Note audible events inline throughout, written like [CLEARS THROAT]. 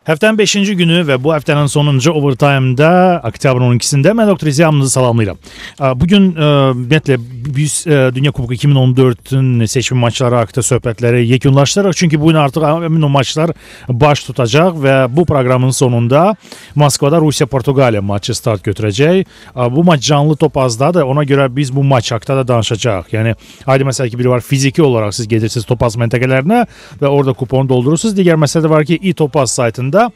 Həftənin 5-ci günü və bu həftənin sonuncu overtime-da oktyabrın 12-sində mən Doktor Ziyamınızı salamlayıram. Bu gün ümumiyyətlə biz Dünya Kuboku 2014-ün seçim maçları haqqında söhbətləri yekunlaşdırırıq. Çünki bu gün artıq maçlar baş tutacaq və bu proqramın sonunda Moskvada Rusiya-Portuqaliya maçı start götürəcək. Bu maç canlı top azdadır. Ona görə biz bu maç haqqında da danışacağıq. Yəni aydın məsələ ki, biri var fiziki olaraq siz gedirsiniz topaz məntəqələrinə və orada kuponu doldurursunuz. Digər məsələ də var ki, e-topaz saytında saytında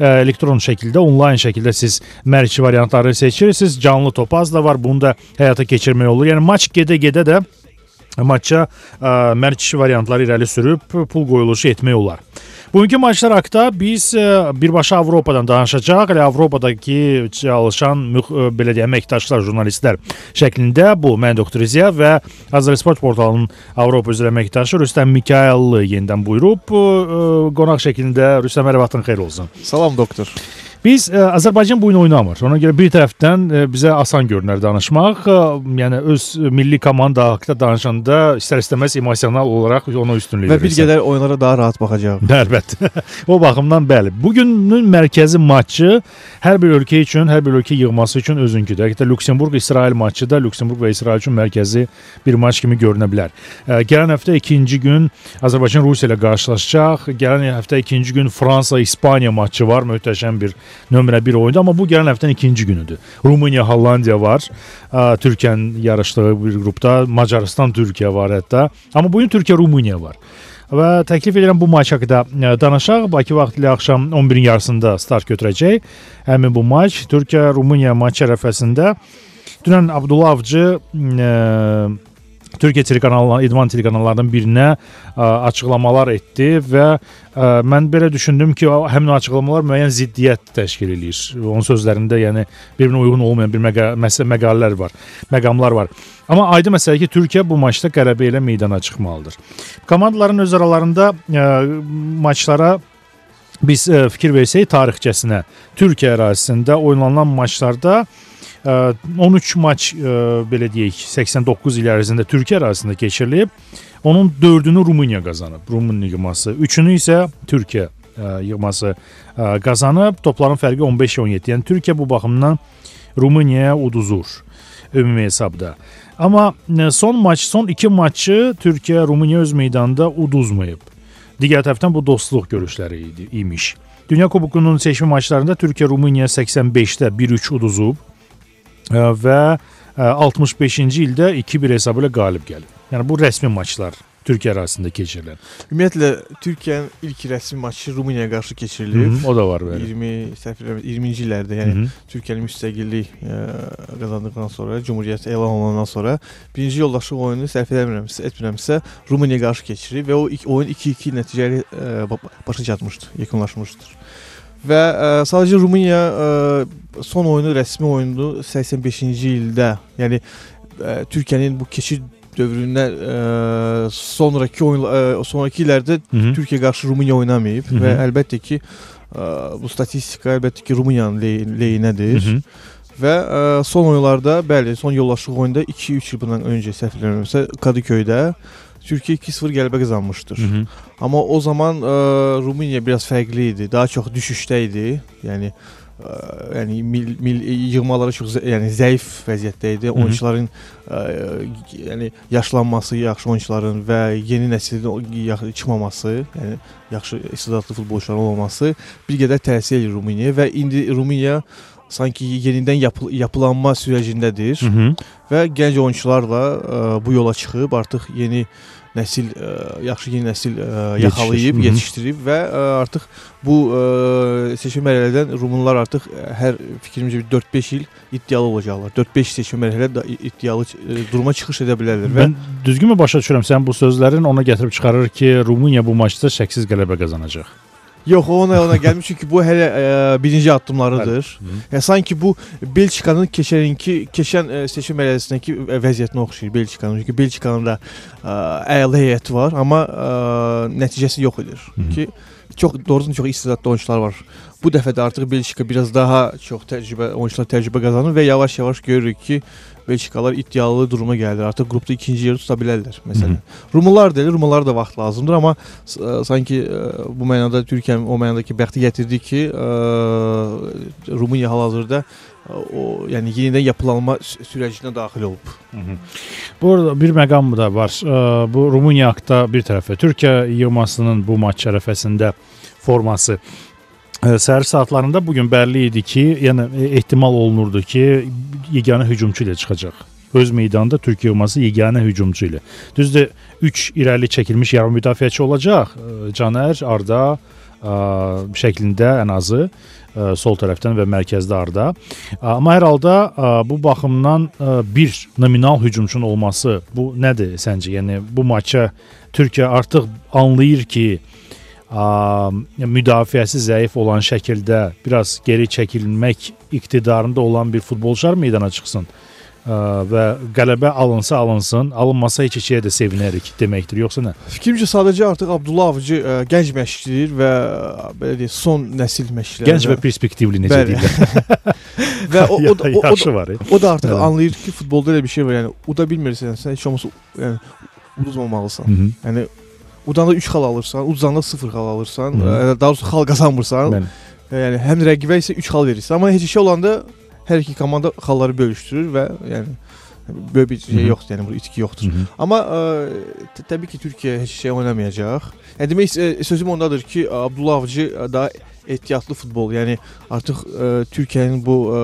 elektron şəkildə, onlayn şəkildə siz mərci variantları seçirsiniz. Canlı topaz da var. Bunu da həyata keçirmək olur. Yəni maç gedə-gedə də maça mərc variantları irəli sürüb pul qoyuluşu etmək olar. Bugünkü maçlar haqqında biz birbaşa Avropadan danışacağıq. Elə Avropadakı çalışan belə deyək əməkdaşlar, jurnalistlər şəklində bu mən Doktor İziya və Azərsport portalının Avropa üzrə əməkdaşı Rüstəm Mikail yenidən buyurub qonaq şəklində Rüstəm hər vaxtın xeyir olsun. Salam doktor. Biz ə, Azərbaycan bu gün oynamır. Ona görə bir tərəfdən ə, bizə asan görünər danışmaq. Ə, yəni öz milli komanda haqqında danışanda istər-istəməz emosional olaraq ona üstünlük verirsən. Və bir qədər oyunlara daha rahat baxacağıq. [LAUGHS] Əlbəttə. o baxımdan bəli. Bu günün mərkəzi maçı hər bir ölkə üçün, hər bir ölkə yığması üçün özünküdür. Həqiqətən Lüksemburq-İsrail maçı da Lüksemburq və İsrail üçün mərkəzi bir maç kimi görünə bilər. Ə, gələn həftə ikinci gün Azərbaycan Rusiya ilə qarşılaşacaq. Gələn həftə ikinci gün Fransa-İspaniya maçı var. Möhtəşəm bir nömrə 1 oyundu, amma bu gələn həftənin ikinci günüdür. Rumıniya, Hollandiya var. Türkiyənin yarışdığı bir qrupda, Macarıstan, Türkiyə var hətta. Amma bu gün Türkiyə, Rumıniya var. Və təklif edirəm bu maç haqqında danışaq. Bakı vaxtı ilə axşam 11-in yarısında start götürəcək. Həmin bu maç Türkiyə Rumıniya maç ərəfəsində dünən Abdullah Avcı ə, Türkiyə telekanallarından, idman telekanallarından birinə ə, açıqlamalar etdi və ə, mən belə düşündüm ki, həmin açıqlamalar müəyyən ziddiyyət təşkil eləyir. Onun sözlərində, yəni bir-birinə uyğun olmayan bir məqa məsə məqalələr var, məqamlar var. Amma aydın məsələ ki, Türkiyə bu maçda qələbə ilə meydana çıxmalıdır. Komandaların öz aralarında ə, maçlara biz ə, fikir versək tarixcəsinə Türkiyə ərazisində oynanan maçlarda 13 maç belə deyək 89 il ərzində Türkiyə ərazisində keçirilib. Onun 4-ünü Rumıniya qazanıb. Rumıniya yığması, 3-ünü isə Türkiyə yığması qazanıb. Topların fərqi 15-17. Yəni Türkiyə bu baxımdan Rumuniyaya uduzur ümumi hesabda. Amma son maç, son 2 maçı Türkiyə Rumıniya öz meydanında uduzmayıb. Digər tərəfdən bu dostluq görüşləri idi, imiş. Dünya Kubokunun seçmə maçlarında Türkiyə Rumıniya 85-də 1-3 uduzub və 65-ci ildə 2-1 hesabı ilə qalib gəlib. Yəni bu rəsmi maçlar Türkiyə ərazisində keçirilən. Ümumiyyətlə Türkiyənin ilk rəsmi maçı Rumuniyaya qarşı keçirilib. Hı -hı, o da var belə. 20 səhv 20-ci illərdə, yəni Hı -hı. Türkiyənin müstəqillik ə, qazandıqdan sonra, Cümhuriyyət elan olunandan sonra birinci yoldaşlıq oyunu səhv eləmirəmsə, etmirəmsə Rumuniyaya qarşı keçirilib və o ilk oyun 2-2 nəticəli ə, başa çatmışdı, yekunlaşmışdır. Və ə, sadəcə Rumıniya ə, son oyunu rəsmi oyundu 85-ci ildə. Yəni ə, Türkiyənin bu keçid dövründən ə, sonrakı oyun ə, sonrakı illərdə Hı -hı. Türkiyə qarşı Rumıniya oynamayıb Hı -hı. və əlbəttə ki ə, bu statistika əlbəttə ki Rumıniyanın ley leyinədir. Hı -hı. Və ə, son oyunlarda, bəli, son yoldaşlıq oyunda 2-3 il bundan öncə səhv eləmirəmsə Kadıköydə Türkiyə 2-0 qələbə qazanmışdır. Hı -hı. Amma o zaman ə, Rumıniya biraz fərqli idi. Daha çox düşüşdə idi. Yəni ə, yəni mil, mil yığmaları çox yəni zəif vəziyyətdə idi. Oyunçuların ə, yəni yaşlanması, yaxşı oyunçuların və yeni nəslin çıxmaması, yəni yaxşı istedadlı futbolçuların olmaması bir qədər təsir edir Rumuniyaya və indi Rumıniya sanki yenidən yapı yapılanma sürecindədir. Hı -hı. Və gənc oyunçularla ə, bu yola çıxıb artıq yeni nəsil ə, yaxşı yeni nəsil ə, yaxalayıb, Yetişir. yetişdirib və ə, artıq bu ə, seçim mərhələdən Rumunlar artıq hər fikrimcə 4-5 il iddialı olacaqlar. 4-5 seçim mərhələdə iddialı ə, duruma çıxış edə bilərlər və Mən düzgünmü başa düşürəm sən bu sözlərin ona gətirib çıxarır ki, Rumıniya bu maçda şəksiz qələbə qazanacaq. Yox, ona ona gəlmir çünki bu hələ ə, e, birinci addımlarıdır. Yəni sanki bu Belçikanın keçənki keçən ə, e, seçim mərhələsindəki vəziyyətinə oxşayır Belçikanın. Çünki Belçikanın da ə, əla heyəti var, amma ə, nəticəsi yox -hı. Ki çox doğrudan çox istedadlı oyunçular var. Bu dəfə də artıq Belçika biraz daha çox təcrübə oyunçular təcrübə qazanır və yavaş-yavaş görürük ki, Belçikalar iddialı duruma gəldi. Artıq qrupda ikinci yeri tuta bilərlər məsələn. Rumlar deyil, Rumlar da vaxt lazımdır, amma ə, sanki ə, bu mənada Türkiyənin o mənadakı bəxti gətirdi ki, ə, Rumıniya hal-hazırda o yəni yenidən yapılanma sü- sürəcinə daxil olub. Bu arada bir məqam da var. Bu Rumıniya haqqında bir tərəfə Türkiyə yığmasının bu maç ərəfəsində forması e, səhər saatlarında bu gün bəlli idi ki, yəni e, ehtimal olunurdu ki, yeganə hücumçu ilə çıxacaq. Öz meydanında Türkiyə yığması yeganə hücumçu ilə. Düzdür, 3 irəli çəkilmiş yarım müdafiəçi olacaq. Caner, Arda e, şəklində ən azı e, sol tərəfdən və mərkəzdə Arda. Amma hər halda ə, bu baxımdan ə, bir nominal hücumçunun olması bu nədir səncə? Yəni bu maça Türkiyə artıq anlayır ki, ə, müdafiəsi zəif olan şəkildə biraz geri çəkilmək iqtidarında olan bir futbolçular meydana çıxsın ə, və qələbə alınsa alınsın, alınmasa heç ikiyə də sevinərik deməkdir, yoxsa nə? Fikrimcə sadəcə artıq Abdullah Avcı ə, gənc məşqçidir və ə, belə deyək, son nəsil məşqçilər. Gənc və perspektivli necə deyirlər. [LAUGHS] və o, o, da- o, o, Yaşı var. o da artıq anlayır ki, futbolda elə bir şey var. Yəni uda bilmirsən, sən heç olmasa yəni uduzmamalısan. Hı -hı. Yəni udanda 3 xal alırsan, uduzanda 0 xal alırsan, Hı. ə, daha doğrusu xal qazanmırsan. Bəli. Yəni həm rəqibə isə 3 xal verirsən, amma heç şey olanda hər iki komanda xalları bölüşdürür və yəni böyle bir Hı şey hı. yoxdur, yəni bu itki yoxdur. Hı -hı. Amma ə, t- təbii ki, Türkiyə heç şey oynamayacaq. Yəni demək ə, sözüm ondadır ki, Abdullah Avcı daha ehtiyatlı futbol. Yəni artıq ə, Türkiyənin bu ə,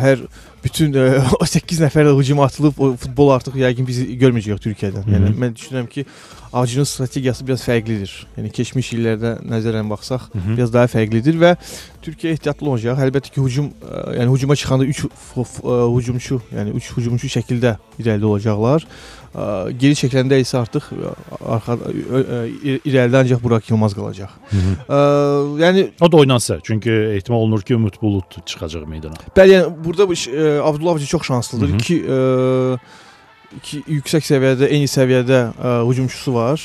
hər bütün ə, [LAUGHS] o 8 nəfərlə hücuma atılıb o futbol artıq yəqin biz görməyəcəyik Türkiyədən. Yəni Hı -hı. mən düşünürəm ki, Avcının strategiyası biraz fərqlidir. Yəni keçmiş illərdə nəzərən baxsaq Hı -hı. biraz daha fərqlidir və Türkiyə ehtiyatlı olacaq. Əlbəttə ki, hücum ə, yəni hücuma çıxanda 3 hücumçu, yəni 3 hücumçu şəkildə irəlidə olacaqlar. Ə, Geri çəkiləndə isə artıq arxa irəlidə ancaq Burak Yılmaz qalacaq. Hı -hı. Yəni O da oynansa, çünki ehtimal olunur ki, Ümid Bulut çıxacaq meydana. bəli, yəni burada bu Abdullah Avcı çox şanslıdır Hı hı. ki, ə, iki yüksək səviyyədə, eyni səviyyədə ə, hücumçusu var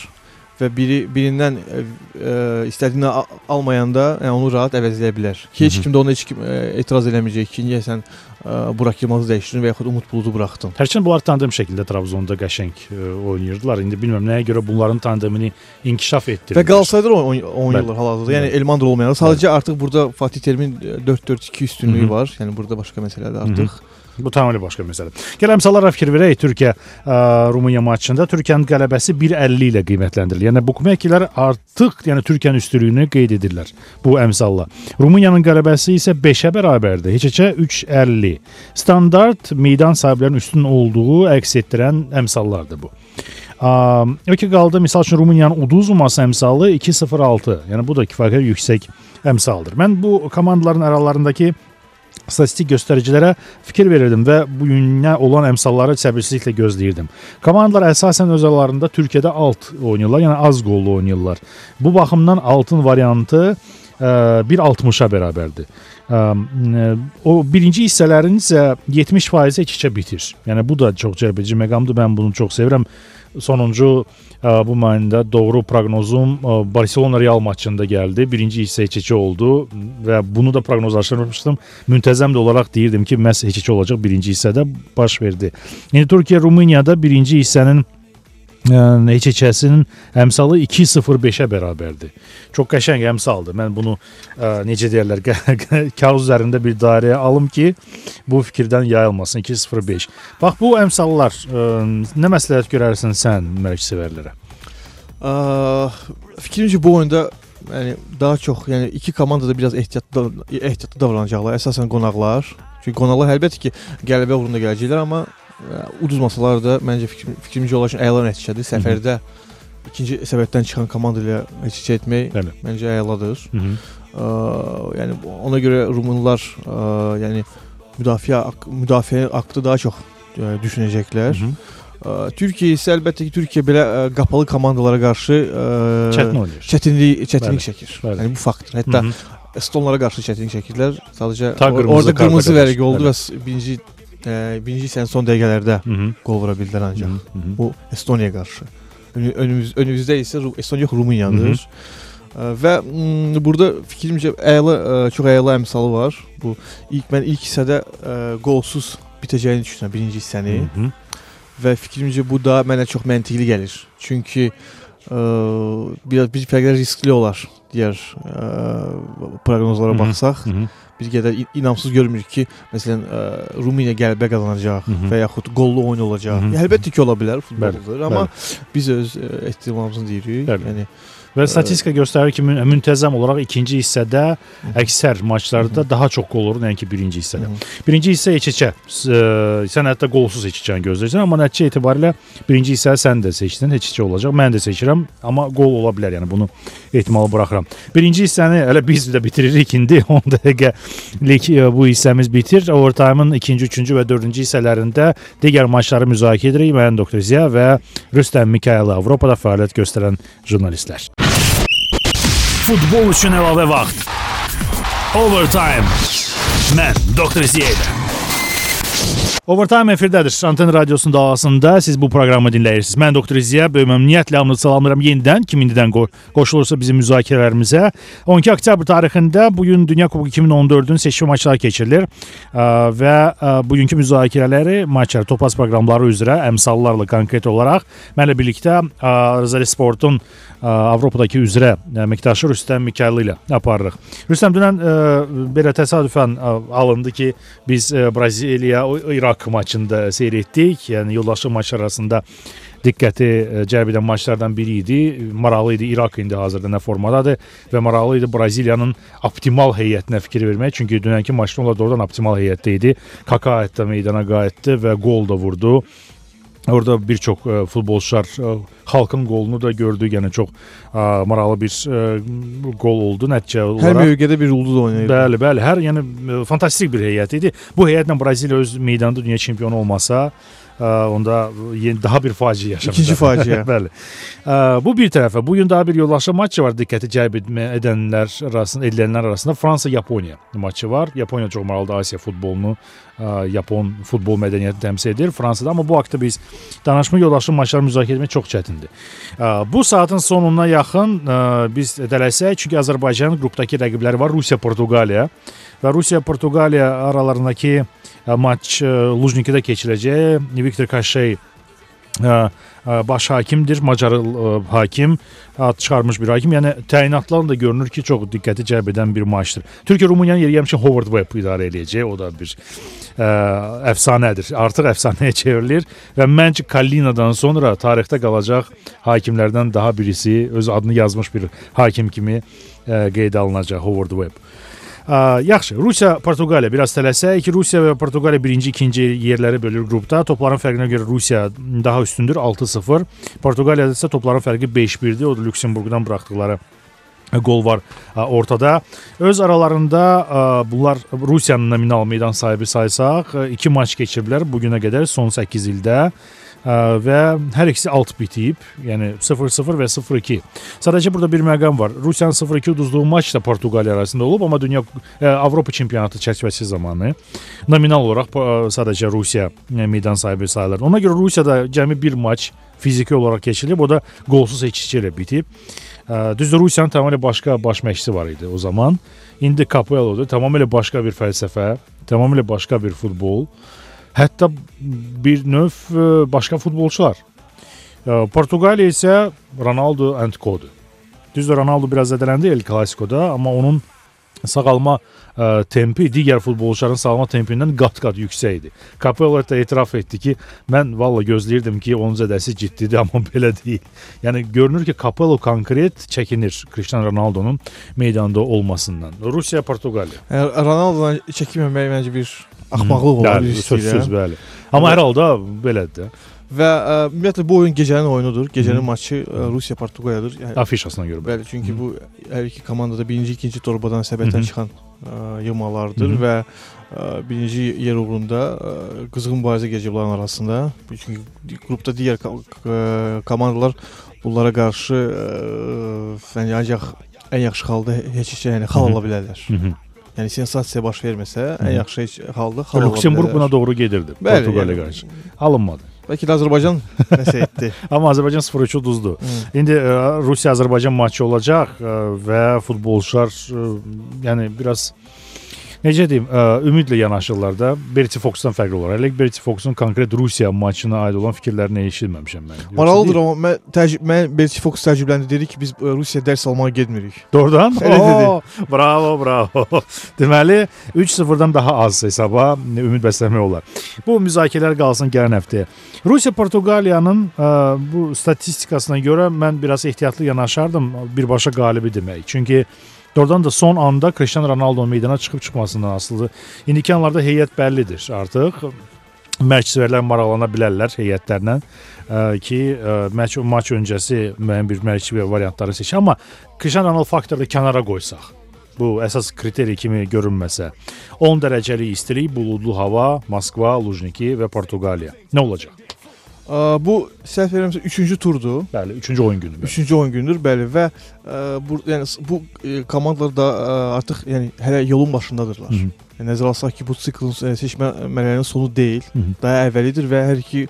və biri birindən ə, ə, istədiyini a- almayanda yəni onu rahat əvəzləyə bilər. Heç Hı hı. kim də ona heç kim ə, etiraz eləməyəcək ki, niyə sən ə, Burak Yılmazı dəyişdirdin və yaxud Umut Buludu buraxdın. Hərçənd bunlar tandem şəkildə Trabzonda qəşəng ə, oynayırdılar. İndi bilmirəm nəyə görə bunların tandemini inkişaf etdirdilər. Və Galatasarayda 10 Bəli. yıllar hal-hazırda. Yəni Bəli. Elmander olmayan. Sadəcə artıq burada Fatih Terimin 4-4-2 üstünlüyü Hı hı. var. Yəni burada başqa məsələdir artıq. Bu tamamilə başqa məsələ. Gəl əmsallara fikir verək. Türkiyə ə, Rumıniya maçında Türkiyənin qələbəsi 1.50 ilə qiymətləndirilir. Yəni bu kuməkilər artıq yəni Türkiyənin üstünlüyünü qeyd edirlər bu əmsalla. Rumıniyanın qələbəsi isə 5-ə bərabərdir. Heç-heçə 3.50. Standart meydan sahiblərinin üstün olduğu əks etdirən əmsallardır bu. O ki qaldı misal üçün Rumıniyanın uduzmaması əmsalı 2.06. Yəni bu da kifayət yüksək əmsaldır. Mən bu komandaların aralarındakı statistik göstəricilərə fikir verirdim və bu günə olan əmsalları səbirsizliklə gözləyirdim. Komandalar əsasən öz aralarında Türkiyədə alt oynayırlar, yəni az qollu oynayırlar. Bu baxımdan altın variantı ə, 1.60-a bərabərdir. Ə, O birinci hissələrin isə 70% iç-içə bitir. Yəni bu da çox cəlbedici məqamdır. Mən bunu çox sevirəm. Sonuncu bu mənada doğru proqnozum ə, Barselona Real maçında gəldi. Birinci hissə iç-içə oldu və bunu da proqnozlaşdırmışdım. Müntəzəm də olaraq deyirdim ki, məhz iç-içə olacaq birinci hissədə baş verdi. İndi Türkiyə Rumuniyada birinci hissənin heç-heçəsinin əmsalı 2.05-ə bərabərdir. Çox qəşəng əmsaldır. Mən bunu ə, necə deyirlər, kağız üzərində bir dairəyə alım ki, bu fikirdən yayılmasın 2.05. Bax bu əmsallar ə, nə məsləhət görərsən sən mərc sevərlərə? Fikrimcə bu oyunda yəni daha çox, yəni iki komanda da biraz ehtiyatlı ehtiyatlı davranacaqlar. Əsasən qonaqlar. Çünki qonaqlar əlbəttə ki, qələbə uğrunda gələcəklər, amma ə, uduzmasalar da məncə fikrim, fikrimcə onlar üçün əla nəticədir. Səfərdə ikinci səbətdən çıxan komanda ilə heç etmək Bəli. məncə əladır. Hı -hı. Ə, yəni ona görə Rumunlar ə, yəni müdafiə müdafiə haqqında daha çox ə, düşünəcəklər. Hı -hı. Ə, Türkiyə isə əlbəttə ki, Türkiyə belə ə, qapalı komandalara qarşı ə, Çətin oynayır. çətinlik çətinlik Bəli, çəkir. bəli. Yəni bu faktdır. Hətta. Estonlara qarşı çətinlik çəkirlər. Sadəcə Ta or- orada qırmızı vərəq oldu Bəli. və birinci ə, birinci hissənin son dəqiqələrdə Hı -hı. qol vura bildilər Hı ancaq. -hı. Bu Estoniyaya qarşı. Önü- Önümüz, önümüzdə isə Estoniya yox Rumıniyadır. Ə, Və m, burada fikrimcə əla çox əla əmsalı var. Bu ilk mən ilk hissədə ə, qolsuz bitəcəyini düşünürəm birinci hissəni Hı -hı. və fikrimcə bu da mənə çox məntiqli gəlir. Çünki ə, biraz bir fərqlə riskli olar digər ə, proqnozlara Hı -hı. baxsaq. Hı -hı. Bir qədər in- inamsız görmürük ki, məsələn, ə, Rumıniya qələbə qazanacaq Hı hı. və yaxud qollu oyun olacaq. Hı hı. Əlbəttə ki, ola bilər futboldur, amma bəli. biz öz ehtimalımızı deyirik. Bəli. Yəni Və statistika göstərir ki, mün- müntəzəm olaraq ikinci hissədə əksər maçlarda daha çox qol olur nəinki birinci hissədə. Birinci hissə iç-içə. S- ə, Sən hətta qolsuz iç-içəni gözləyirsən, amma nəticə etibarilə birinci hissə sən də seçdin, iç-içə olacaq. Mən də seçirəm, amma qol ola bilər, yəni bunu ehtimalı buraxıram. Birinci hissəni elə biz də bitiririk indi [LAUGHS] 10 dəqiqəlik ə, bu hissəmiz bitir. Overtime-ın ikinci, üçüncü və dördüncü hissələrində digər maçları müzakirə edirik. Mən Dr. Ziya və Rüstəm Mikayəl Avropada fəaliyyət göstərən jurnalistlər. Futbol üçün əlavə vaxt. Overtime. Mən. Ziya ilə. Overtime efirdədir. Anten radiosunun dalğasında siz bu proqramı dinləyirsiniz. Mən Dr. Ziya, böyük məmnuniyyətlə hamınızı salamlayıram yenidən. Kim indidən qo qoşulursa bizim müzakirələrimizə. 12 oktyabr tarixində bu gün Dünya Kuboku 2014-ün seçki maçları keçirilir və bugünkü müzakirələri maçlar, topaz proqramları üzrə əmsallarla konkret olaraq mənlə birlikdə ə, Rizali Sportun Avropadakı üzrə əməkdaşı Rüstəm Mikaylı ilə aparırıq. Rüstəm dünən ə, belə təsadüfən ə, alındı ki, biz ə, Braziliya İraq maçında seyr etdik. Yəni yoldaşlıq maçları arasında diqqəti cəlb edən maçlardan biri idi. Maraqlı idi İraq indi hazırda nə formadadır və maraqlı idi Braziliyanın optimal heyətinə fikir vermək. Çünki dünənki maçda onlar doğrudan optimal heyətdə idi. Kaka hətta meydana qayıtdı və qol da vurdu. Orada bir çox futbolçular xalqın qolunu da gördük. Yəni çox ə, maraqlı bir ə, qol oldu nəticə hər olaraq. mövqedə bir ulduz oynayır. Bəli, bəli. Hər yəni ə, fantastik bir heyət idi. Bu heyətlə Braziliya öz meydanında dünya çempionu olmasa, ə, onda yeni daha bir faciə yaşamışdı. İkinci faciə. [LAUGHS] bəli. Ə, bu bir tərəfə. Bu gün daha bir yoldaşlı maçı var diqqəti cəlb etmə edənlər arasında, edilənlər arasında Fransa-Yaponiya maçı var. Yaponiya çox maraqlıdır Asiya futbolunu, ə, Yapon futbol mədəniyyəti təmsil edir Fransada, amma bu haqqda biz danışma yoldaşlı maçları müzakirə etmək çox çətindir. Ə, Bu saatın sonuna yaxın biz tələsək, çünki Azərbaycanın qrupdakı rəqibləri var Rusiya, Portuqaliya və Rusiya, Portuqaliya aralarındakı maç ə, Lujnikidə keçiriləcək. Viktor Kaşey baş hakimdir, Macar ə, hakim, ad çıxarmış bir hakim. Yəni təyinatlarla da görünür ki, çox diqqəti cəlb edən bir maçdır. Türkiyə Rumıniyanı yeri gəlmişkən Howard Webb idarə eləyəcək. O da bir ə, əfsanədir. Artıq əfsanəyə [LAUGHS] çevrilir və məncə Kallinadan sonra tarixdə qalacaq hakimlərdən daha birisi, öz adını yazmış bir hakim kimi ə, qeydə alınacaq Howard Webb. Yaxşı, Rusiya, Portuqaliya biraz tələsək Rusiya və Portuqaliya birinci, ikinci yerləri bölür qrupda. Topların fərqinə görə Rusiya daha üstündür 6-0. Portuqaliyada isə topların fərqi 5-1-dir. O da Lüksemburqdan buraxdıqları qol var ə, ortada. Öz aralarında bunlar Rusiyanın nominal meydan sahibi saysaq, 2 maç keçiriblər bu günə qədər son 8 ildə. Və hər ikisi alt bitib. Yəni 0-0 və 0-2. Sadəcə burada bir məqam var. Rusiyanın 0-2 uduzduğu maç da Portuqaliya arasında olub, amma dünya ə, Avropa çempionatı çərçivəsi zamanı nominal olaraq ə, sadəcə Rusiya ə, meydan sahibi sayılır. Ona görə Rusiyada cəmi bir maç fiziki olaraq keçirilib, o da qolsuz heç ilə bitib. Düzdür Rusiyanın tamamilə başqa baş məşqçisi var idi o zaman. İndi Capello'dur. Tamamilə başqa bir fəlsəfə, tamamilə başqa bir futbol. Hətta bir növ ə, başqa futbolçular. Ə, Portuqaliya isə Ronaldo and Co-dur. Düzdür Ronaldo biraz zədələndi El Clasico-da, amma onun sağalma ə, tempi digər futbolçuların sağalma tempindən qat-qat yüksək idi. Capello hətta etiraf etdi ki, mən valla gözləyirdim ki, onun zədəsi ciddidir, [LAUGHS] amma belə deyil. Yəni görünür ki, Capello konkret çəkinir Cristiano Ronaldo'nun meydanda olmasından. Rusiya, Portuqaliya. Yəni, Ronaldodan çəkinməmək məncə bir axmaqlıq olar Bəli, sözsüz, bəli. Amma hər halda belədir də. Və ə, ümumiyyətlə bu oyun gecənin oyunudur. Gecənin Hı. maçı Rusiya Portuqaliyadır. Yəni Afişasına görə. Bəli, çünki Hı. bu hər iki komanda da birinci, ikinci torbadan səbətdən çıxan ə, yığmalardır Hı -hı. və ə, birinci yer uğrunda ə, qızğın mübarizə gedəcək bunların arasında. Çünki qrupda digər ə, komandalar bunlara qarşı ə, yəni ancaq ən yaxşı halda heç heç yəni xal ala bilərlər. Hı -hı. Yəni sensasiya baş verməsə, Hı. ən yaxşı heç halda xal bilərlər. buna doğru gedirdi. Bəli, Portuqaliya yəni, qarşı. Alınmadı. Bəlkə də Azərbaycan nəsə etdi. Amma [LAUGHS] Azərbaycan 0-3 uduzdu. Hı. İndi e, Rusiya Azərbaycan maçı olacaq e, və futbolçular e, yəni biraz necə deyim, ə, ümidlə yanaşırlar da. Berti Foxdan fərqli olaraq. Elə Berti Foxun konkret Rusiya maçına aid olan fikirlərini eşitməmişəm mən. Yoxsa Maraqlıdır deyil? amma mən təəccüb mən Belçik Fox təəccübləndi dedi ki, biz ə, Rusiya dərs almağa getmirik. Doğrudan? Elə dedi. Oo, Bravo, bravo. [LAUGHS] Deməli 3-0-dan daha az hesaba ümid bəsləmək olar. Bu müzakirələr qalsın gələn həftəyə. Rusiya Portuqaliyanın ə, bu statistikasına görə mən biraz ehtiyatlı yanaşardım birbaşa qalibi demək. Çünki Doğrudan da son anda Cristiano Ronaldo meydana çıxıb çıxmasından asılıdır. İndiki anlarda heyət bəllidir artıq. Məşqçilər maraqlana bilərlər heyətlərlə ki, ə, məç maç öncəsi müəyyən bir məşqçi variantları seçir. Amma Cristiano Ronaldo faktorunu kənara qoysaq, bu əsas kriteri kimi görünməsə, 10 dərəcəlik istilik, buludlu hava, Moskva, Lujniki və Portuqaliya. Nə olacaq? Bu səhv eləmirəmsə 3-cü turdur. Bəli, 3-cü oyun günü. bəli. 3-cü oyun günüdür, bəli və ə, bu yəni bu ə, komandalar da ə, artıq yəni hələ yolun başındadırlar. Hı -hı. Yəni, nəzərə alsaq ki, bu siklin ə, seçmə mərhələsinin sonu deyil, Hı -hı. daha əvvəlidir və hər iki ə,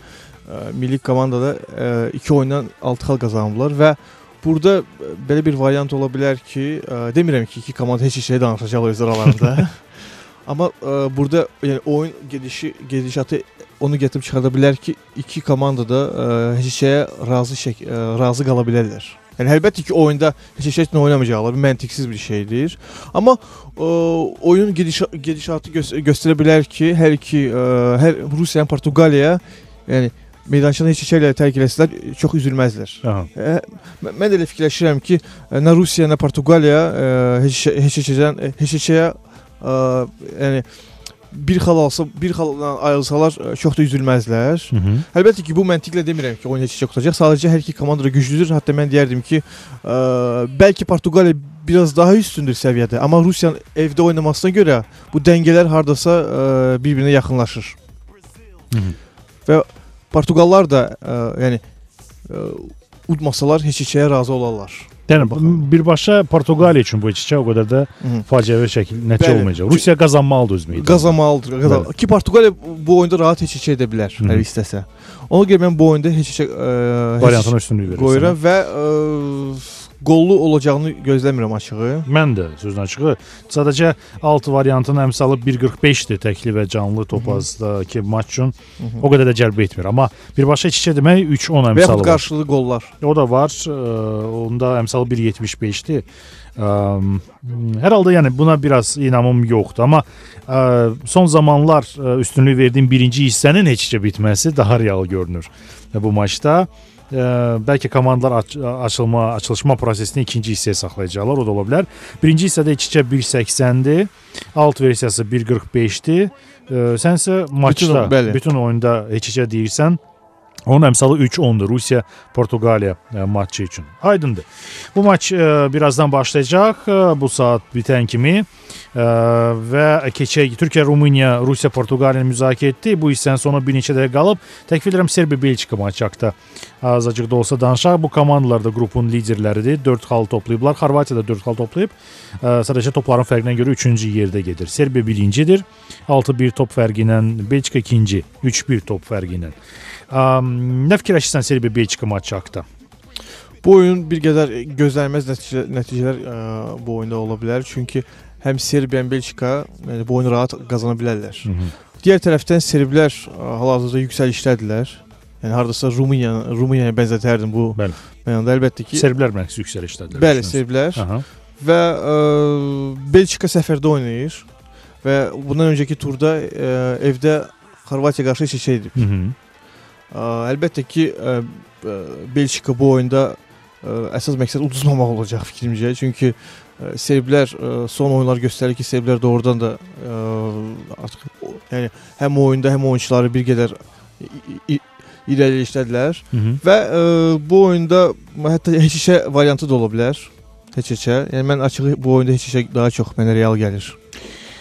milli komandada ə, iki oyundan 6 xal qazanıblar və burada belə bir variant ola bilər ki, ə, demirəm ki, iki komanda heç bir şey danışacaqlar öz aralarında. [LAUGHS] Amma ə, burada yəni oyun gedişi gedişatı onu gətirib çıxarda bilər ki, iki komanda da ə, heç bir şeyə razı şək ə, razı qala bilərlər. Yəni əlbəttə ki, oyunda heç bir şeylə oynamayacaqlar. Bu məntiqsiz bir şeydir. Amma ə, oyun gediş gedişatı gö göstərə bilər ki, hər iki ə, hər Rusiya, Portuqaliya yəni meydançada heç bir şeylə tərk eləsələr çox üzülməzlər. Aha. Ə, mən mən də elə fikirləşirəm ki, ə, nə Rusiya, nə Portuqaliya ə, heç şey- heç şeydən heç şeyə ə, yəni bir xal alsa, bir xaldan ayrılsalar çox da üzülməzlər. Hı -hı. Əlbəttə ki, bu məntiqlə demirəm ki, oyun heç qutacaq. Sadəcə hər iki komanda da güclüdür. Hətta mən deyərdim ki, ə, bəlkə Portuqaliya biraz daha üstündür səviyyədə, amma Rusiyanın evdə oynamasına görə bu dəngələr hardasa ə, bir-birinə yaxınlaşır. Hı -hı. Portuqallar da ə, yəni ə, udmasalar heç bir şeyə razı olarlar. Yəni Baxın. birbaşa Portuqaliya üçün bu iç-içə o qədər də Hı. faciəvi şəkil nəticə Bəli. olmayacaq. Rusiya qazanmalıdır öz meydanında. Qazanmalıdır. Qazan Bəli. ki Portuqaliya bu oyunda rahat heç bir şey edə bilər, Hı -hı. hər istəsə. Ona görə mən bu oyunda heç bir şey ə, heç variantına üstünlük verirsən. qoyuram və ə, qollu olacağını gözləmirəm açığı. Mən də sözün açığı sadəcə 6 variantının əmsalı 1.45-dir təkli və canlı topazdakı maç üçün. -hı. O qədər də cəlb etmir. Amma birbaşa iç-içə demək 3-10 Və əmsalı var. qarşılıqlı qollar. O da var. Onda əmsalı 1.75-dir. Ə, Hər halda yəni buna biraz inamım yoxdur, amma ə, son zamanlar ə, üstünlük verdiyim birinci hissənin heç-heç bitməsi daha real görünür bu maçda. Ə, bəlkə komandalar aç açılma, açılışma prosesini ikinci hissəyə saxlayacaqlar, o da ola bilər. Birinci hissədə iç-içə 1.80-dir, alt versiyası 1.45-dir. Ə, Sənsə maçda, bəli. bütün oyunda heç-heçə deyirsən, onun əmsalı 3-10-dur Rusiya Portuqaliya ə, matçı üçün. Aydındır. Bu maç ə, birazdan başlayacaq. Ə, Bu saat bitən kimi və keçək Türkiyə, Rumıniya, Rusiya, Portuqaliyanı müzakirə etdi. Bu hissənin sonu bir neçə dəqiqə qalıb. Təklif edirəm Serbiya Belçika maçı haqqında azacıq da olsa danışaq. Bu komandalar da qrupun liderləridir. 4 xal toplayıblar. Xorvatiya da 4 xal toplayıb. Sadəcə topların fərqinə görə 3-cü yerdə gedir. Serbiya birincidir. 6-1 top fərqi ilə Belçika ikinci, 3-1 top fərqi ilə. Am, Nə fikirləşirsən Serbiya Belçika maçı haqqında? Bu oyun bir qədər gözlənilməz nəticə, nəticələr ə, bu oyunda ola bilər. Çünki həm Serbiya, həm Belçika yəni bu oyunu rahat qazana bilərlər. Hı -hı. Digər tərəfdən serblər ə, hal-hazırda yüksəlişdədirlər. Yəni hardasa Rumıniya, Rumuniyaya bənzətərdim bu Bəli. mənada əlbəttə ki. Serblər məqsəd yüksəlişdədirlər. Bəli, serblər Aha. və ə, Belçika səfərdə oynayır və bundan öncəki turda ə, evdə Xorvatiya qarşı heç şey edib. Hı -hı. Əlbəttə ki, ə, ə, Belçika bu oyunda ə, əsas məqsəd uduzmamaq olacaq fikrimcə. Çünki serblər son oyunlar göstərir ki, serblər doğrudan da artıq yəni həm oyunda, həm oyunçuları bir qədər i- i- irəliləyişdədilər Hı -hı. və ə, bu oyunda hətta heç işə variantı da ola bilər. Heç işə. Yəni mən açığı bu oyunda heç işə daha çox mənə real gəlir.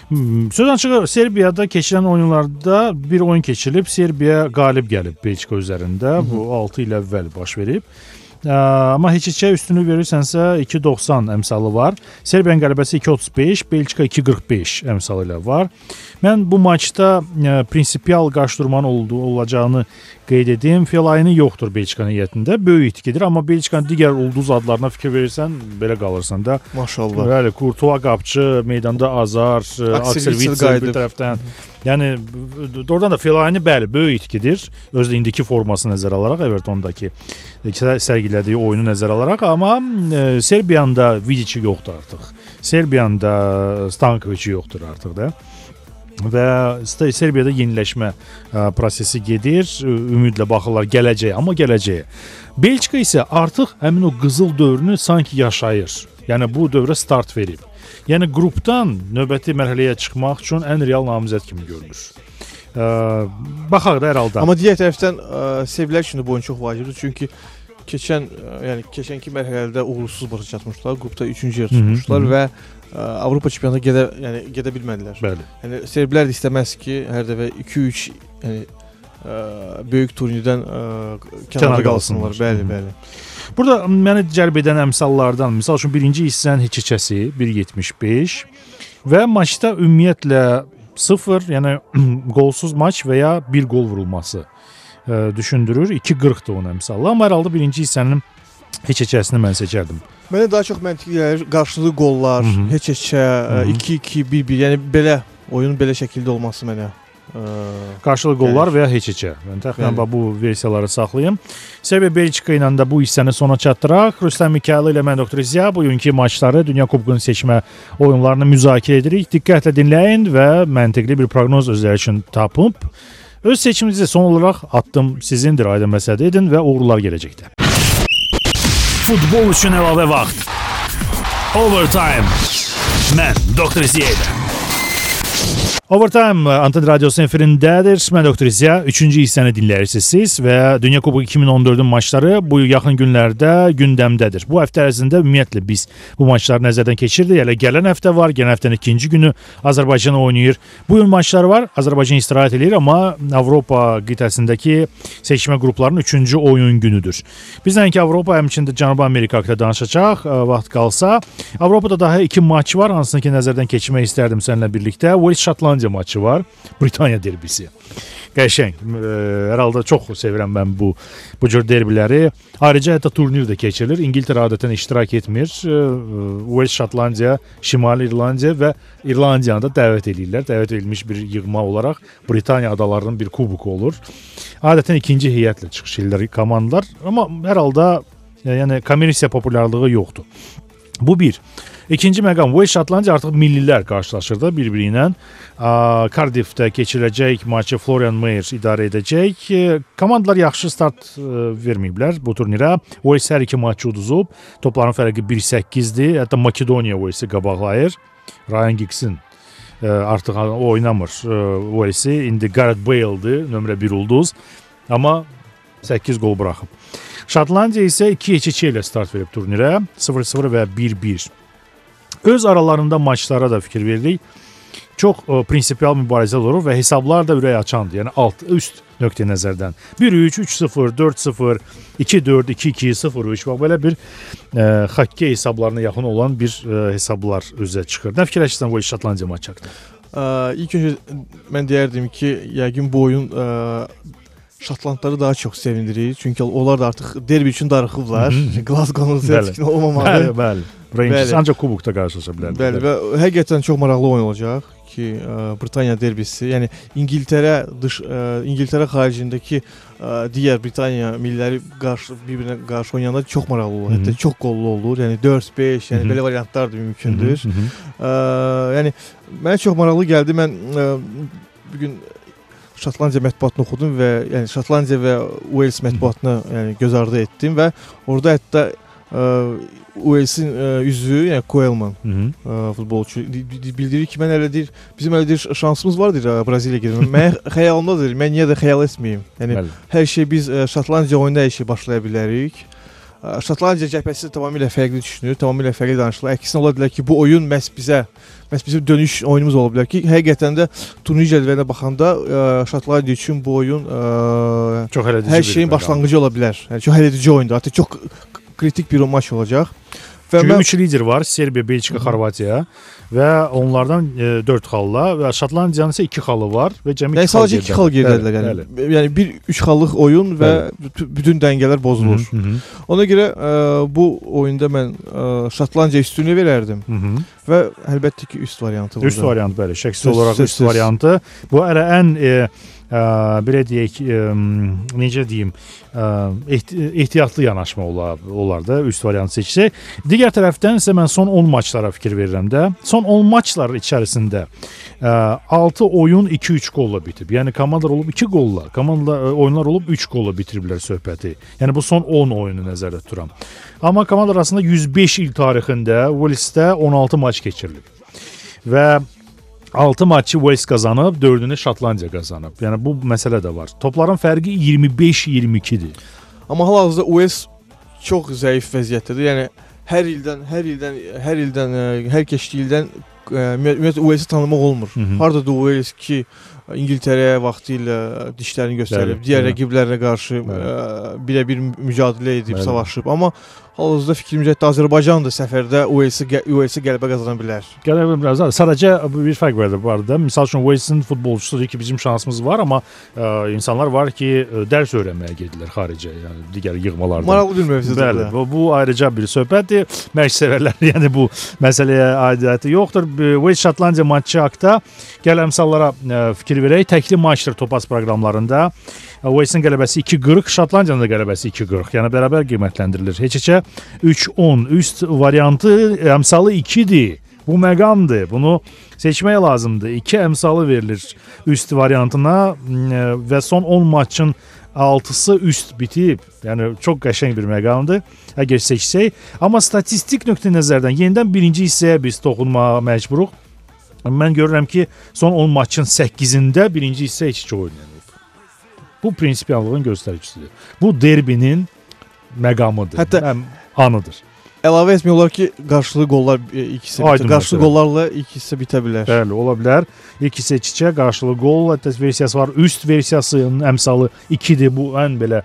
Hmm, Söz açığı Serbiyada keçirilən oyunlarda bir oyun keçirilib, Serbiya qalib gəlib Belçika üzərində. Hı -hı. Bu 6 il əvvəl baş verib. Ə, amma heç içə üstünlük verirsənsə 2.90 əmsalı var. Serbiyanın qələbəsi 2.35, Belçika 2.45 əmsalı ilə var. Mən bu maçda prinsipial qarşıdurmanın olduğu olacağını qeyd edim. Fellaini yoxdur Belçikanın heyətində. Böyük itkidir, amma Belçikanın digər ulduz adlarına fikir verirsən, belə qalırsan da. Maşallah. Bəli, Courtois qapçı, meydanda Azar, Axel Witsel bir tərəfdən. Yəni doğrudan da Fellaini bəli, böyük itkidir. Özü də indiki forması nəzərə alaraq Evertondakı e, sərgilədiyi oyunu nəzərə alaraq, amma e, Serbiyanın da Vidic yoxdur artıq. Serbiyanın da Stankovic yoxdur artıq da. Və Serbiyada yeniləşmə ə, prosesi gedir. Ümidlə baxırlar gələcəyə, amma gələcəyə. Belçika isə artıq həmin o qızıl dövrünü sanki yaşayır. Yəni bu dövrə start verib. Yəni qrupdan növbəti mərhələyə çıxmaq üçün ən real namizəd kimi görünür. Ə, baxaq da hər halda. Amma digər tərəfdən ə, serblər üçün də bu oyun çox vacibdir. Çünki keçən ə, yəni keçənki mərhələdə uğursuz başa çatmışlar. Qrupda 3-cü yer Hı hı, tutmuşlar hı hı. və ə, Avropa çempionatına gedə yəni gedə bilmədilər. Bəli. Yəni serblər də istəməz ki, hər dəfə 2-3 yəni ə, böyük turnirdən ə, Kənarda kənarda qalsınlar. qalsınlar. Bəli, Hı. bəli. Burada məni cəlb edən əmsallardan, məsəl üçün birinci hissənin heç içəsi 1.75 və maçda ümumiyyətlə 0, yəni [CLEARS THROAT] qolsuz maç və ya 1 qol vurulması düşündürür. 2.40-dır onun əmsalı. Amma hər halda birinci hissənin heç içəsini mən seçərdim. Mənə daha çox məntiqli gəlir qarşılıqlı qollar, heç-heçə, Hı hı. 2-2, 1-1, yəni belə oyunun belə şəkildə olması mənə ə, Qarşılıq qollar və ya heç içə. Mən təxminən Bəli. bu versiyaları saxlayım. Serbiya Belçika ilə də bu hissəni sona çatdıraq. Rüstəm Mikayılı ilə mən Doktor Ziya bugünkü maçları Dünya Kubokunun seçmə oyunlarını müzakirə edirik. Diqqətlə dinləyin və məntiqli bir proqnoz özləri üçün tapıb öz seçiminizi son olaraq addım sizindir, aydın məsələdə edin və uğurlar gələcəkdə. Futbol üçün əlavə vaxt. Overtime. Mən Ziya ilə. Overtime Anten Radyosu efirindədir. Mən Doktor İzya. Üçüncü hissəni dinləyirsiniz siz və Dünya Kuboku 2014-ün maçları bu yaxın günlərdə gündəmdədir. Bu həftə ərzində ümumiyyətlə biz bu maçları nəzərdən keçirdik. Hələ gələn həftə var. Gələn həftənin ikinci günü Azərbaycan oynayır. Bu gün maçları var. Azərbaycan istirahət edir, amma Avropa qitəsindəki seçmə qruplarının üçüncü oyun günüdür. Biz nəinki Avropa, həmçinin də Cənubi Amerika haqqında danışacaq. ə, Vaxt qalsa, Avropada daha iki maç var, hansını ki nəzərdən keçirmək istərdim səninlə birlikdə. Wales Şotlandiya maçı var, [LAUGHS] Britaniya derbisi. Qəşəng. Ə, Hər halda çox sevirəm mən bu bu cür derbiləri. Ayrıca hətta turnir də keçirilir. İngiltərə adətən iştirak etmir. Ə, Wales Şotlandiya, Şimali İrlandiya və İrlandiyanı da dəvət edirlər. Dəvət edilmiş bir yığma olaraq Britaniya adalarının bir kuboku olur. Adətən ikinci heyətlə çıxış edirlər komandalar, amma hər halda e, yəni kommersiya populyarlığı yoxdur. Bu bir. İkinci məqam Wales Şotlandiya artıq millilər qarşılaşır da bir-biri ilə. Cardiffdə keçiriləcək maçı Florian Mayer idarə edəcək. E, Komandalar yaxşı start e, verməyiblər bu turnirə. Wales hər iki maçı uduzub. Topların fərqi 1-8-dir. Hətta Makedoniya Walesi qabaqlayır. Ryan Giggs'in e, artıq oynamır Walesi. İndi Gareth Bale-dır, nömrə 1 ulduz. Amma 8 gol buraxıb. Şotlandiya isə 2-2 ilə start verib turnirə. 0-0 və 1-1. Öz aralarında maçlara da fikir veririk. Çox ə, prinsipial mübarizə olur və hesablar da ürək açandır. Yəni alt üst nöqteyi nəzərdən 1-3, 3-0, 4-0, 2-4, 2-2, 0-3 bax belə bir ə, xokkey hesablarına yaxın olan bir ə, hesablar üzə çıxır. Nə fikirləşirsən bu Şotlandiya maçı haqqında? Ə, ilk öncə mən deyərdim ki, yəqin bu oyun ə, Şotlandları daha çox sevindirir. Çünki onlar da artıq derbi üçün darıxıblar. Glasgow-nun Bəli. seçkin olmamalı. Bəli, bəli. Rangers Bəli. ancaq kubokda qarşılaşa bilərlər. Bəli və həqiqətən çox maraqlı oyun olacaq ki, ə, Britaniya derbisi, yəni İngiltərə dış ə, İngiltərə xaricindəki ə, digər Britaniya milliləri qarşı bir-birinə qarşı oynayanda çox maraqlı olur. Hı hı. Hətta çox qollu olur. Yəni 4-5, yəni Hı hı. belə variantlar da mümkündür. Hı -hı. Ə, yəni mənə çox maraqlı gəldi. Mən ə, bu gün Şotlandiya mətbuatını oxudum və yəni Şotlandiya və Wales mətbuatını yəni göz ardı etdim və orada hətta ə, Walesin ə, üzvü, yəni -hı. ə, futbolçu di- di- bildirir ki, mən hələ deyir, bizim hələ deyir şansımız var deyir Braziliya gedəndə. Mən [LAUGHS] xəyalımdadır, mən niyə də xəyal etməyim. Yəni Bəli. hər şey biz Şotlandiya oyunda hər şey başlaya bilərik. Şotlandiya cəbhəsi tamamilə fərqli düşünür, tamamilə fərqli danışırlar. Əksinə ola bilər ki, bu oyun məhz bizə, məhz bizim dönüş oyunumuz ola bilər ki, həqiqətən də turnir cədvəlinə baxanda ə, Şotlandiya üçün bu oyun ə, Çox hələ hər şeyin başlanğıcı ola bilər. Yəni çox həll edici oyundur. Hətta çox kritik bir maç olacaq. Və Çünki mən 3 lider var. Serbiya, Belçika, Xorvatiya və onlardan 4 xalla və Şotlandiyanın isə 2 xalı var və cəmi yəni iki xal sadəcə 2 xal geridədirlər. Bəli, Yəni, yəni bir 3 xallıq oyun və bütün- bütün dəngələr bozulur. Hı -hı. Ona görə ə, bu oyunda mən ə, Şotlandiya üstünlüyü verərdim Hı -hı. və əlbəttə ki üst variantı Üst burada. variant bəli, Söz- olaraq üst variantı. Bu hələ ən e, ə, belə deyək, ə, necə deyim, ə, ehti ehtiyatlı yanaşma olar, olar da üst variant seçsək. Digər tərəfdən isə mən son 10 maçlara fikir verirəm də. Son 10 maçlar içərisində ə, 6 oyun 2-3 qolla bitib. Yəni komandalar olub 2 qolla, komandalar ə, oyunlar olub 3 qolla bitiriblər söhbəti. Yəni bu son 10 oyunu nəzərdə tuturam. Amma komandalar arasında 105 il tarixində Walesdə 16 maç keçirilib. Və 6 maçı Wales qazanıb, 4-ünü Şotlandiya qazanıb. Yəni bu məsələ də var. Topların fərqi 25-22-dir. Amma hal-hazırda US çox zəif vəziyyətdədir. Yəni hər ildən, hər ildən, hər ildən, ə, hər keçdiyi ildən ə, ümumiyyətlə US-i tanımaq olmur. Hı -hı. Hardadır US ki İngiltərəyə vaxtı ilə dişlərini göstərib, Bəli, digər bəli. rəqiblərinə qarşı ə, birə-bir mücadilə edib, Bəli. savaşıb. Amma hal-hazırda fikrimcə hətta Azərbaycan da səfərdə US-i US-i qələbə qazana bilər. Gəlib biraz sadəcə bir fərq var bu arada. Məsəl üçün Walesin futbolçusu deyir ki, bizim şansımız var, amma ə, insanlar var ki, ə, dərs öyrənməyə gedirlər xaricə, yəni digər yığmalarda. Maraqlı bir mövzudur. Bəli, bu. bu, ayrıca bir söhbətdir. Məşq sevərlər, [LAUGHS] yəni bu məsələyə aidiyyəti yoxdur. Wales Şotlandiya maçı haqqında gəl əmsallara ə, fikir verək. Təkli maçdır Topaz proqramlarında. Walesin qələbəsi 2.40, Şotlandiyanın da qələbəsi 2.40. Yəni bərabər qiymətləndirilir. Heç-heçə 3-10 üst variantı əmsalı 2-dir. Bu məqamdır. Bunu seçmək lazımdır. 2 əmsalı verilir üst variantına ə, və son 10 maçın 6-sı üst bitib. Yəni çox qəşəng bir məqamdır. Əgər seçsək, amma statistik nöqteyi-nəzərdən yenidən birinci hissəyə biz toxunmağa məcburuq. Mən görürəm ki, son 10 maçın 8-də birinci hissə heç iki oynanıb. Bu prinsipiallığın göstəricisidir. Bu derbinin məqamıdır. Hətta- Həm anıdır. Əlavə etmək olar ki, qarşılıqlı qollar e, ikisi Aydın bitə, qarşılıqlı qollarla ikisi bitə bilər. Bəli, ola bilər. İlk hissə iç-içə qarşılıqlı gol hətta versiyası var. Üst versiyasının əmsalı 2-dir. Bu ən belə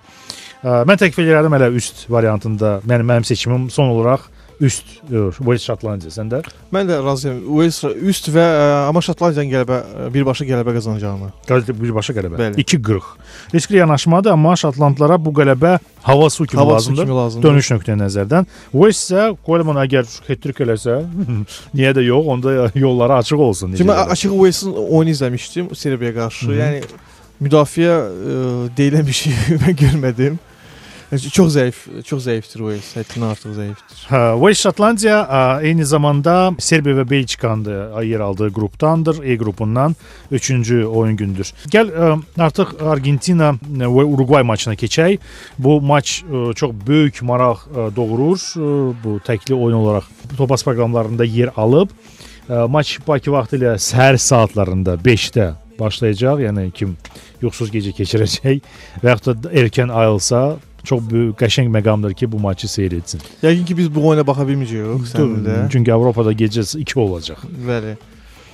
ə, mən təklif edirəm elə üst variantında. Mənim mənim seçimim son olaraq üst e, Wales Şotlandiya. Səndə? Mən də razıyam. Wales üst və ə, amma Şotlandiyanın qələbə ə, birbaşa qələbə qazanacağını. Qazete birbaşa qələbə. Bəli. 2-40. Riskli yanaşmadır, amma Şotlandlara bu qələbə hava su kimi Hava lazımdır. kimi lazımdır. Dönüş nöqteyi nəzərdən. Wales isə Coleman əgər hat-trick eləsə, [LAUGHS] niyə də yox, onda yolları açıq olsun. Çünki mən də. açıq Walesin oyunu izləmişdim Serbiyaya qarşı. Hı -hı. Yəni müdafiə ə, deyilən bir şey [LAUGHS] mən görmədim. Çox zəif, çox zəifdir Wales. Həddindən artıq zəifdir. Hə, Wales Şotlandiya ə, eyni zamanda Serbiya və Belçikanın da yer aldığı qrupdandır. E qrupundan 3-cü oyun gündür. Gəl ə, artıq Argentina və Uruqvay maçına keçək. Bu maç ə, çox böyük maraq ə, doğurur. Ə, Bu təkli oyun olaraq Topaz proqramlarında yer alıb. Ə, Maç Bakı vaxtı ilə səhər saatlarında 5-də başlayacaq. Yəni kim yuxusuz gecə keçirəcək və yaxud da erkən ayılsa çox böyük qəşəng məqamdır ki, bu maçı seyr etsin. Yəqin ki biz bu oyuna baxa bilməyəcəyik səndə. Çünki Avropada gecə 2 olacaq. Bəli.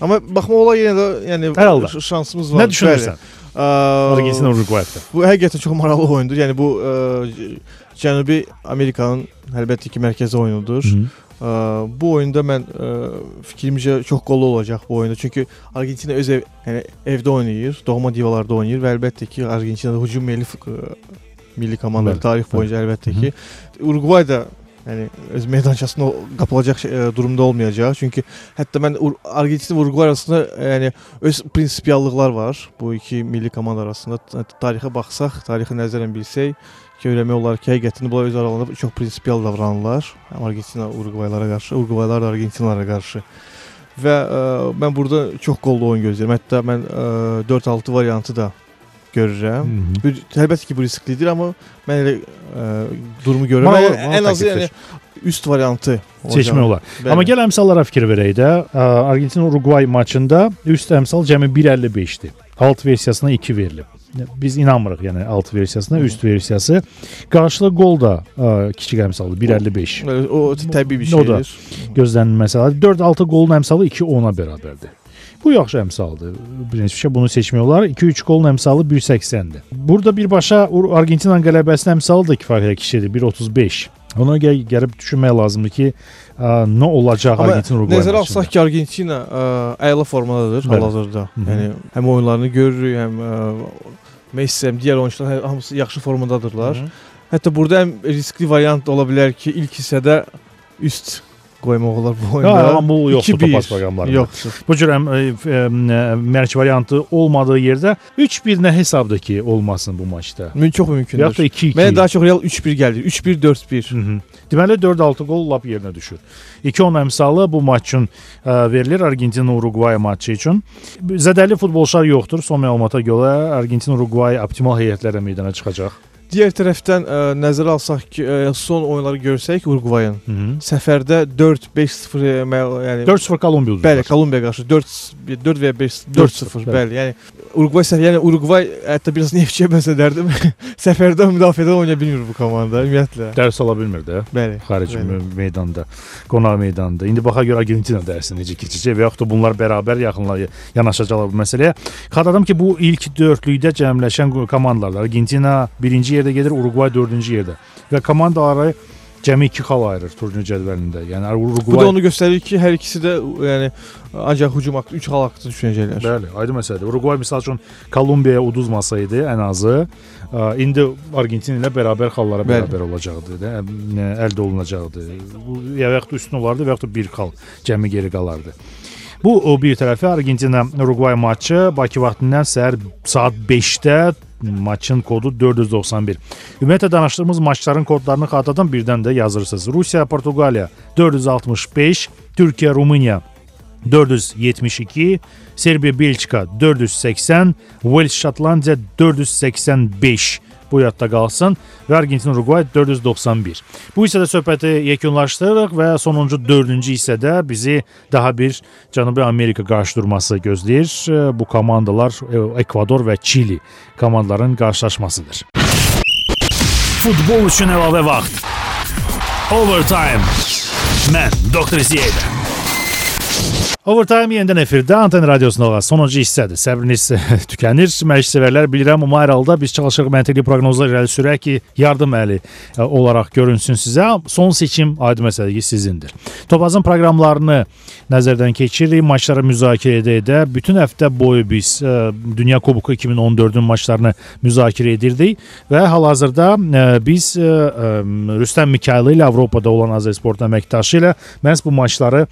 Amma baxma olar yenə də yəni Hər halda. ş- şansımız var. Nə düşünürsən? Bəli. Argentina Uruqvayda. Bu həqiqətən çox maraqlı oyundur. Yəni bu ə, Cənubi Amerikanın əlbəttə ki mərkəzi oyunudur. Ə, bu oyunda mən ə, fikrimcə çox qollu olacaq bu oyunda. Çünki Argentina öz ev, yəni evdə oynayır, doğma divalarda oynayır və əlbəttə ki Argentinada hücum milli f- ə, milli komandaları Bəli, tarix boyunca əlbəttə Hı ki Uruqvay da yəni öz meydançasını o- qapılacaq şey, ə, durumda olmayacaq. Çünki hətta mən Argentina və Uruqvay arasında yəni öz prinsipiallıqlar var bu iki milli komanda arasında. Ta- Tarixə baxsaq, tarixi nəzərən bilsək, görmək olar ki, həqiqətən bunlar öz aralarında çox prinsipial davranırlar. Argentina Uruqvaylara qarşı, Uruqvaylar da Argentinalara qarşı. Və ə, mən burada çox qollu oyun gözləyirəm. Hətta mən ə, 4-6 variantı da görürəm. Əlbəttə ki, bu risklidir, amma mən elə ə, durumu görürəm. Maraqlı- Ən- maraqlı Ən azı yəni üst variantı Seçmək olar. Bəli. Amma gəl əmsallara fikir verək də. Ə, Argentina Uruqvay maçında üst əmsal cəmi 1.55-dir. Alt versiyasına 2 verilib. Biz inanmırıq yəni alt versiyasına, Hı. üst versiyası. Qarşılıq gol da ə, kiçik əmsaldır 1.55. Bəli, o təbii bir O da. şeydir. Gözlənilməsi məsələ 4-6 golun əmsalı 2-10-a bərabərdir. Bu yaxşı əmsaldır. Birinci şey bunu seçmək olar. 2-3 golun əmsalı 1.80-dir. Burada birbaşa Argentinanın qələbəsinin əmsalı da kifayət kiçikdir, 1.35. Ona gəl gəlib düşünmək lazımdır ki, ə, nə olacaq Amma Argentin Uruguay Nəzərə alsaq ki, Argentina ə, əla formadadır hal-hazırda. Yəni həm oyunlarını görürük, həm ə, Messi, həm digər oyunçular hə- hamısı yaxşı formadadırlar. Hı -hı. Hətta burada ən riskli variant ola bilər ki, ilk hissədə üst qoymaq olar bu oyunda. Ya, amma bu yoxdur 2-1. topas proqramlarında. Yoxdur. Bu cür həm, ə, f- ə, mərc variantı olmadığı yerdə 3-1 nə hesabdır ki, olmasın bu maçda? Mümkün çox mümkündür. Yaxud da 2-2. Mənə daha çox Real 3-1 gəlir. 3-1 4-1. Hı -hı. Deməli 4-6 qol lap yerinə düşür. 2-10 əmsalı bu maç üçün ə, verilir Argentina Uruguay maçı üçün. Zədəli futbolçular yoxdur. Son məlumata görə Argentina Uruguay optimal heyətlərlə meydana çıxacaq. Digər tərəfdən ə, nəzərə alsaq ki, ə, son oyunları görsək -hı. səfərdə 4-5-0 ə, mə- yəni 4-0 Kolumbiya uduzdular. Bəli, Kolumbiyaya qarşı 4 4 və 5 4-0, 4-0. Bəli, yəni Uruguay səfər, yəni Uruguay hətta biraz [LAUGHS] Neftçiyə bənzədərdim. [LAUGHS] səfərdə müdafiədə oynaya bilmir bu komanda ümumiyyətlə. Dərs ala bilmir də. Bəli. xarici Bəli. meydanda, qonaq meydanda. İndi baxa görə Argentina dərsi necə keçəcək və yaxud da bunlar bərabər yaxınlar yanaşacaqlar bu məsələyə. Xatırladım ki, bu ilk dördlükdə cəmləşən komandalar Argentina birinci yerdə gedir, Uruguay dördüncü yerdə və komandaları cəmi 2 xal ayırır turnir cədvəlində. Yəni Bu da onu göstərir ki, hər ikisi də yəni ancaq hücum haqqı 3 xal haqqında düşünəcəklər. Bəli, aydın məsələdir. Uruguay məsəl üçün Kolumbiyaya uduzmasaydı ən azı, indi Argentina ilə bərabər xallara Bəli. bərabər olacaqdı da, əldə olunacaqdı. Bu ya yaxud üstün olardı və yaxud bir xal cəmi geri qalardı. Bu o bir tərəfi Argentina Uruguay maçı Bakı vaxtından səhər saat 5-də maçın kodu 491. Ümumiyyətlə danışdığımız maçların kodlarını xatırladan birdən də yazırsınız. Rusiya, Portuqaliya 465, Türkiyə, Rumıniya 472, Serbiya, Belçika 480, Wales, Şotlandiya 485 bu yadda qalsın və Argentina, Uruguay 491. Bu hissədə söhbəti yekunlaşdırırıq və sonuncu 4-cü hissədə bizi daha bir Cənubi Amerika qarşıdurması gözləyir. Bu komandalar e, Ekvador və Çili komandaların qarşılaşmasıdır. Futbol üçün əlavə vaxt. Overtime. Mən Doktor Ziyədə. Overtime yenidən efirdə Anten Radiosunda sonuncu hissədir. Səbriniz [LAUGHS] tükənir. Məşqçilər bilirəm, amma hər halda biz çalışırıq məntiqli proqnozlar irəli sürək ki, yardım əli ə, olaraq görünsün sizə. Son seçim aydın məsələdir sizindir. Topazın proqramlarını nəzərdən keçiririk, maçları müzakirə edə-edə bütün həftə boyu biz ə, Dünya Kuboku 2014-ün maçlarını müzakirə edirdik və hal-hazırda ə, biz Rüstəm Mikayılı ilə Avropada olan Azərsport əməkdaşı ilə məhz bu maçları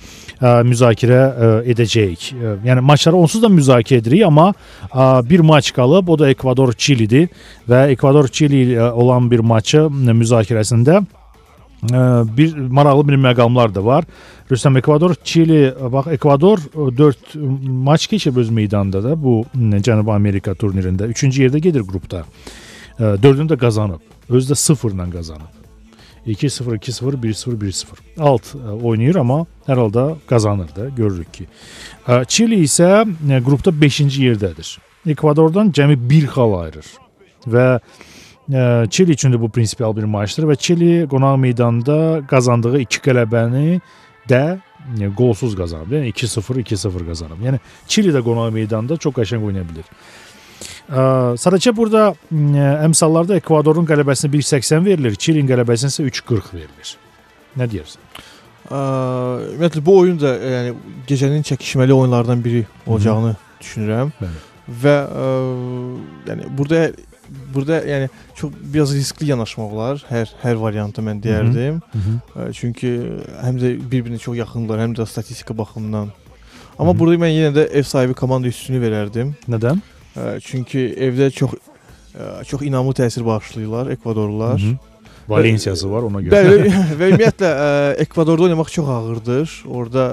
müzakirə edəcəyik. Ə, Yəni maçları onsuz da müzakirə edirik, amma ə, bir maç qalıb, o da Ekvador Çilidir və Ekvador Çili olan bir maçı müzakirəsində bir maraqlı bir məqamlar da var. Rüstəm Ekvador, Çili, bax Ekvador 4 maç keçib öz meydanında da bu Cənubi Amerika turnirində 3-cü yerdə gedir qrupda. 4-ünü də qazanıb. Özü də 0 ilə qazanıb. 2-0, 2-0, 1-0, 1-0. Alt ə, oynayır amma hər halda qazanır da, görürük ki. Ə, Çili isə ə, qrupda 5-ci yerdədir. Ekvadordan cəmi 1 xal ayırır. Və Çili üçün də bu prinsipial bir maçdır və Çili qonaq meydanında qazandığı 2 qələbəni də qolsuz qazanıb. Yəni 2-0, 2-0 qazanıb. Yəni Çili də qonaq meydanında çox qəşəng oynaya bilər. Ə, Sadəcə burada ə, əmsallarda Ekvadorun qələbəsinə 1.80 verilir, Çilin qələbəsinə isə 3.40 verilir. Nə deyirsən? Ə, Ümumiyyətlə bu oyun da yəni gecənin çəkişməli oyunlardan biri olacağını düşünürəm. Bəli. Və ə, yəni burada burada yəni çox biraz riskli yanaşmaq olar hər hər variantı mən deyərdim. Hı -hı. Ə, Çünki həm də bir-birinə çox yaxındırlar, həm də statistika baxımından. Amma Hı -hı. burada mən yenə də ev sahibi komanda üstünlüyü verərdim. Nədən? Ə, Çünki evdə çox ə, çox inamlı təsir bağışlayırlar Ekvadorlular. Hı -hı. Valensiyası var ona görə. Bəli [LAUGHS] [LAUGHS] və ümumiyyətlə ə, Ekvadorda oynamaq çox ağırdır. Orda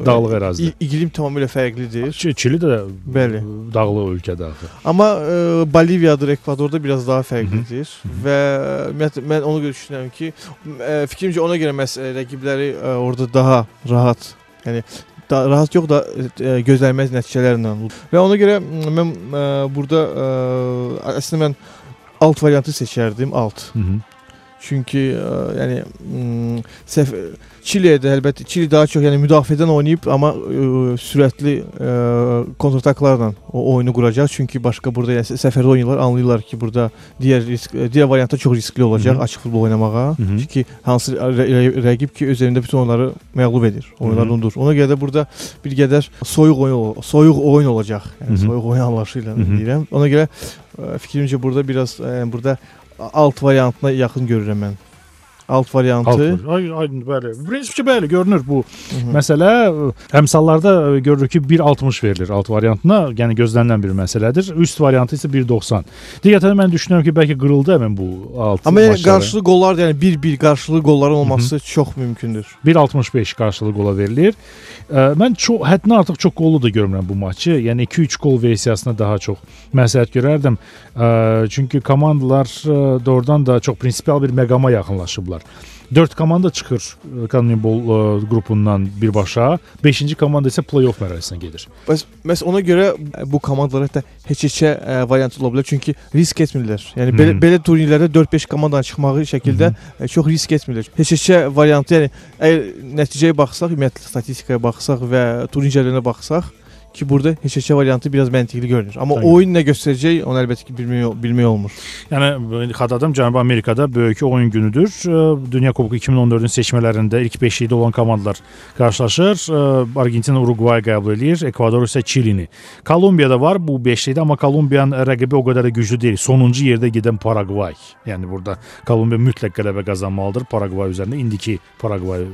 ə, Dağlıq ərazidə. i- iqlim tamamilə fərqlidir. Ç- Çili də Bəli. dağlıq ölkədə axı. Amma ə, Boliviyadır, Ekvadorda biraz daha fərqlidir Hı hı. və ümumiyyətlə mən ona görə düşünürəm ki, ə, fikrimcə ona görə məs rəqibləri ə, orada daha rahat, yəni da, rahat yox da ə, gözlənilməz nəticələrlə və ona görə mən ə, burada ə, əslində mən alt variantı seçərdim, alt. Hı -hı. Çünki ə, yəni m, səf Çiliyə də əlbəttə Çili daha çox yəni müdafiədən oynayıb amma ə, sürətli ə, kontrataklarla o oyunu quracaq. Çünki başqa burada yəni səfərdə oynayırlar, anlayırlar ki, burada digər risk digər variantda çox riskli olacaq Hı -hı. açıq futbol oynamağa. Hı -hı. Çünki hansı rə- rə- rəqib ki öz evində bütün oyunları məğlub edir, oyunları Hı -hı. unudur. Ona görə də burada bir qədər soyuq oyun soyuq oyun olacaq. Yəni Hı -hı. soyuq oyun anlayışı ilə Hı -hı. deyirəm. Ona görə fikrimcə burada biraz ə, burada alt variantına yaxın görürəm mən. Alt variantı. Alt- Ay, ay, bəli. Prinsipcə bəli görünür bu Hı -hı. məsələ ə, əmsallarda ə, görürük ki 1.60 verilir alt variantına, yəni gözlənilən bir məsələdir. Üst variantı isə 1.90. Digərdən mən düşünürəm ki, bəlkə qırıldı həmin bu alt. Amma yəni maçları. qarşılı qollar yəni 1-1 qarşılı qolların olması çox mümkündür. 1.65 qarşılığı qola verilir. Mən çox həddindən artıq çox qollu da görmürəm bu maçı. Yəni 2-3 qol versiyasına daha çox məsləhət görərdim. Çünki komandalar doğrudan da çox prinsipial bir məqama yaxınlaşıblar. 4 komanda çıxır Conmebol ə, qrupundan birbaşa, 5-ci komanda isə play-off mərhələsinə gedir. Bəs məs ona görə ə, bu komandalar hətta heç-heçə ə, variantı ola bilər çünki risk etmirlər. Yəni belə Mhm. belə turnirlərdə 4-5 komandanın çıxmağı şəkildə ə, çox risk etmirlər. Heç-heçə variantı yəni əgər nəticəyə baxsaq, ümumiyyətlə statistikaya baxsaq və turnirlərinə baxsaq ki, burada heç-heçə variantı biraz məntiqli görünür. Amma Təbii. oyun nə göstərəcək, onu əlbəttə ki, bilmək bilmək olmur. Yəni xatırladım Cənubi Amerikada böyük oyun günüdür. Ə, Dünya Kuboku 2014-ün seçmələrində ilk 5-likdə olan komandalar qarşılaşır. Ə, Argentina Uruqvayı qəbul eləyir, Ekvador isə Çilini. Kolumbiya da var bu 5-likdə, amma Kolumbiyanın rəqibi o qədər də güclü deyil. Sonuncu yerdə gedən Paragvay. Yəni burada Kolumbiya mütləq qələbə qazanmalıdır Paragvay üzərində, indiki Paragvay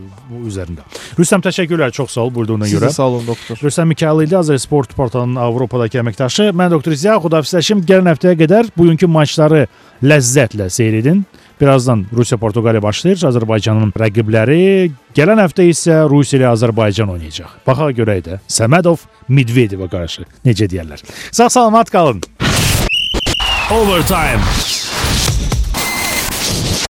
üzərində. Rüstəm təşəkkürlər, çox sağ ol buyurduğuna Sizə görə. sağ olun doktor. Rüstəm Mikayıl idi Azər Sport portalının Avropadakı əməkdaşı. Mən doktor Ziya Xudafisləşim. Gələn həftəyə qədər bugünkü maçları ləzzətlə seyr edin. Birazdan Rusiya Portuqaliya başlayır. Azərbaycanın rəqibləri gələn həftə isə Rusiya ilə Azərbaycan oynayacaq. Baxaq görək də Səmədov Medvedevə qarşı necə deyirlər. Sağ salamat qalın. Overtime.